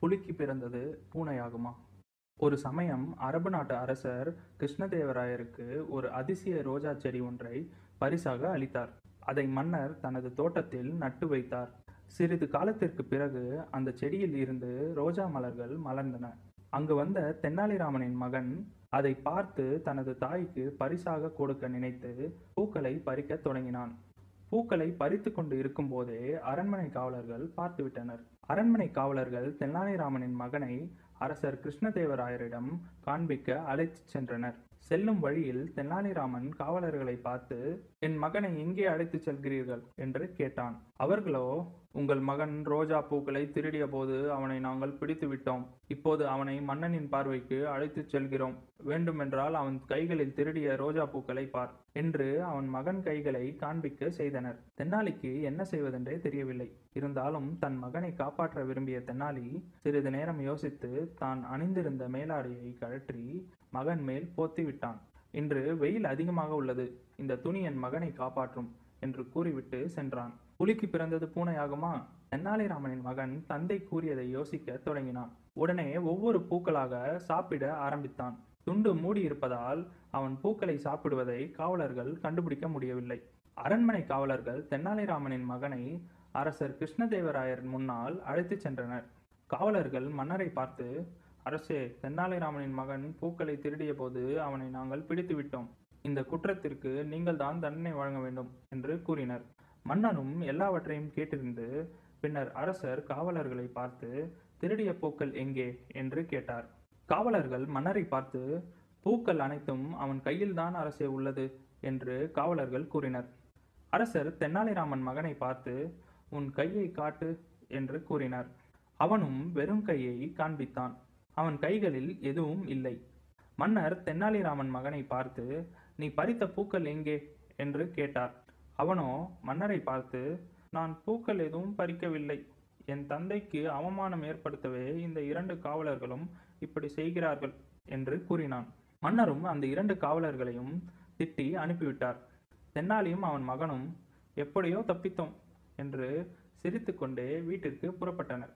புலிக்கு பிறந்தது பூனையாகுமா? ஒரு சமயம் அரபு நாட்டு அரசர் கிருஷ்ணதேவராயருக்கு ஒரு அதிசய ரோஜா செடி ஒன்றை பரிசாக அளித்தார். அதை மன்னர் தனது தோட்டத்தில் நட்டு வைத்தார். சிறிது காலத்திற்கு பிறகு அந்த செடியில் இருந்து ரோஜா மலர்கள் மலர்ந்தன. அங்கு வந்த தென்னாலிராமனின் மகன் அதை பார்த்து தனது தாய்க்கு பரிசாக கொடுக்க நினைத்து பூக்களை பறிக்கத் தொடங்கினான். பூக்களை பறித்து கொண்டு இருக்கும்போதே அரண்மனை காவலர்கள் பார்த்துவிட்டனர். அரண்மனை காவலர்கள் தென்னாலிராமனின் மகனை அரசர் கிருஷ்ணதேவராயரிடம் காண்பிக்க அழைத்து சென்றனர். செல்லும் வழியில் தென்னாலிராமன் காவலர்களை பார்த்து என் மகனை எங்கே அழைத்துச் செல்கிறீர்கள்? என்று கேட்டான். அவர்களோ உங்கள் மகன் ரோஜா பூக்களை திருடிய போது அவனை நாங்கள் பிடித்து விட்டோம் இப்போது அவனை மன்னனின் பார்வைக்கு அழைத்துச் செல்கிறோம். வேண்டுமென்றால் அவன் கைகளில் திருடிய ரோஜா பூக்களை பார் என்று அவன் மகன் கைகளை காண்பிக்க செய்தனர். தென்னாலிக்கு என்ன செய்வதென்றே தெரியவில்லை. இருந்தாலும் தன் மகனை காப்பாற்ற விரும்பிய தென்னாலி சிறிது நேரம் யோசித்து தான் அணிந்திருந்த மேலாடையை கழற்றி மகன் மேல் போத்தி விட்டான் இன்று வெயில் அதிகமாக உள்ளது இந்த துணி என் மகனை காப்பாற்றும் என்று கூறிவிட்டு சென்றான். புலிக்கு பிறந்தது பூனையாகுமா? தென்னாலிராமனின் மகன் தந்தை கூறியதை யோசிக்க தொடங்கினான். உடனே ஒவ்வொரு பூக்களாக சாப்பிட ஆரம்பித்தான். துண்டு மூடியிருப்பதால் அவன் பூக்களை சாப்பிடுவதை காவலர்கள் கண்டுபிடிக்க முடியவில்லை. அரண்மனை காவலர்கள் தென்னாலிராமனின் மகனை அரசர் கிருஷ்ணதேவராயர் முன்னால் அழைத்துச் சென்றனர். காவலர்கள் மன்னரை பார்த்து அரசே தென்னாலிராமனின் மகன் பூக்களை திருடிய போது அவனை நாங்கள் பிடித்து விட்டோம். இந்த குற்றத்திற்கு நீங்கள் தான் தண்டனை வழங்க வேண்டும் என்று கூறினர். மன்னனும் எல்லாவற்றையும் கேட்டிருந்து பின்னர் அரசர் காவலர்களை பார்த்து திருடிய பூக்கள் எங்கே? என்று கேட்டார். காவலர்கள் மன்னரை பார்த்து பூக்கள் அனைத்தும் அவன் கையில்தான் அரசே உள்ளது என்று காவலர்கள் கூறினர். அரசர் தென்னாலிராமன் மகனை பார்த்து உன் கையை காட்டு என்று கூறினார். அவனும் வெறும் கையை காண்பித்தான். அவன் கைகளில் எதுவும் இல்லை. மன்னர் தென்னாலிராமன் மகனை பார்த்து நீ பறித்த பூக்கள் எங்கே என்று கேட்டார். அவனோ மன்னரை பார்த்து நான் பூக்கள் எதுவும் பறிக்கவில்லை. என் தந்தைக்கு அவமானம் ஏற்படுத்தவே இந்த இரண்டு காவலர்களும் இப்படி செய்கிறார்கள் என்று கூறினான். மன்னரும் அந்த இரண்டு காவலர்களையும் திட்டி அனுப்பிவிட்டார். தென்னாலியும் அவன் மகனும் எப்படியோ தப்பித்தோம் என்று சிரித்துக்கொண்டே வீட்டிற்கு புறப்பட்டனர்.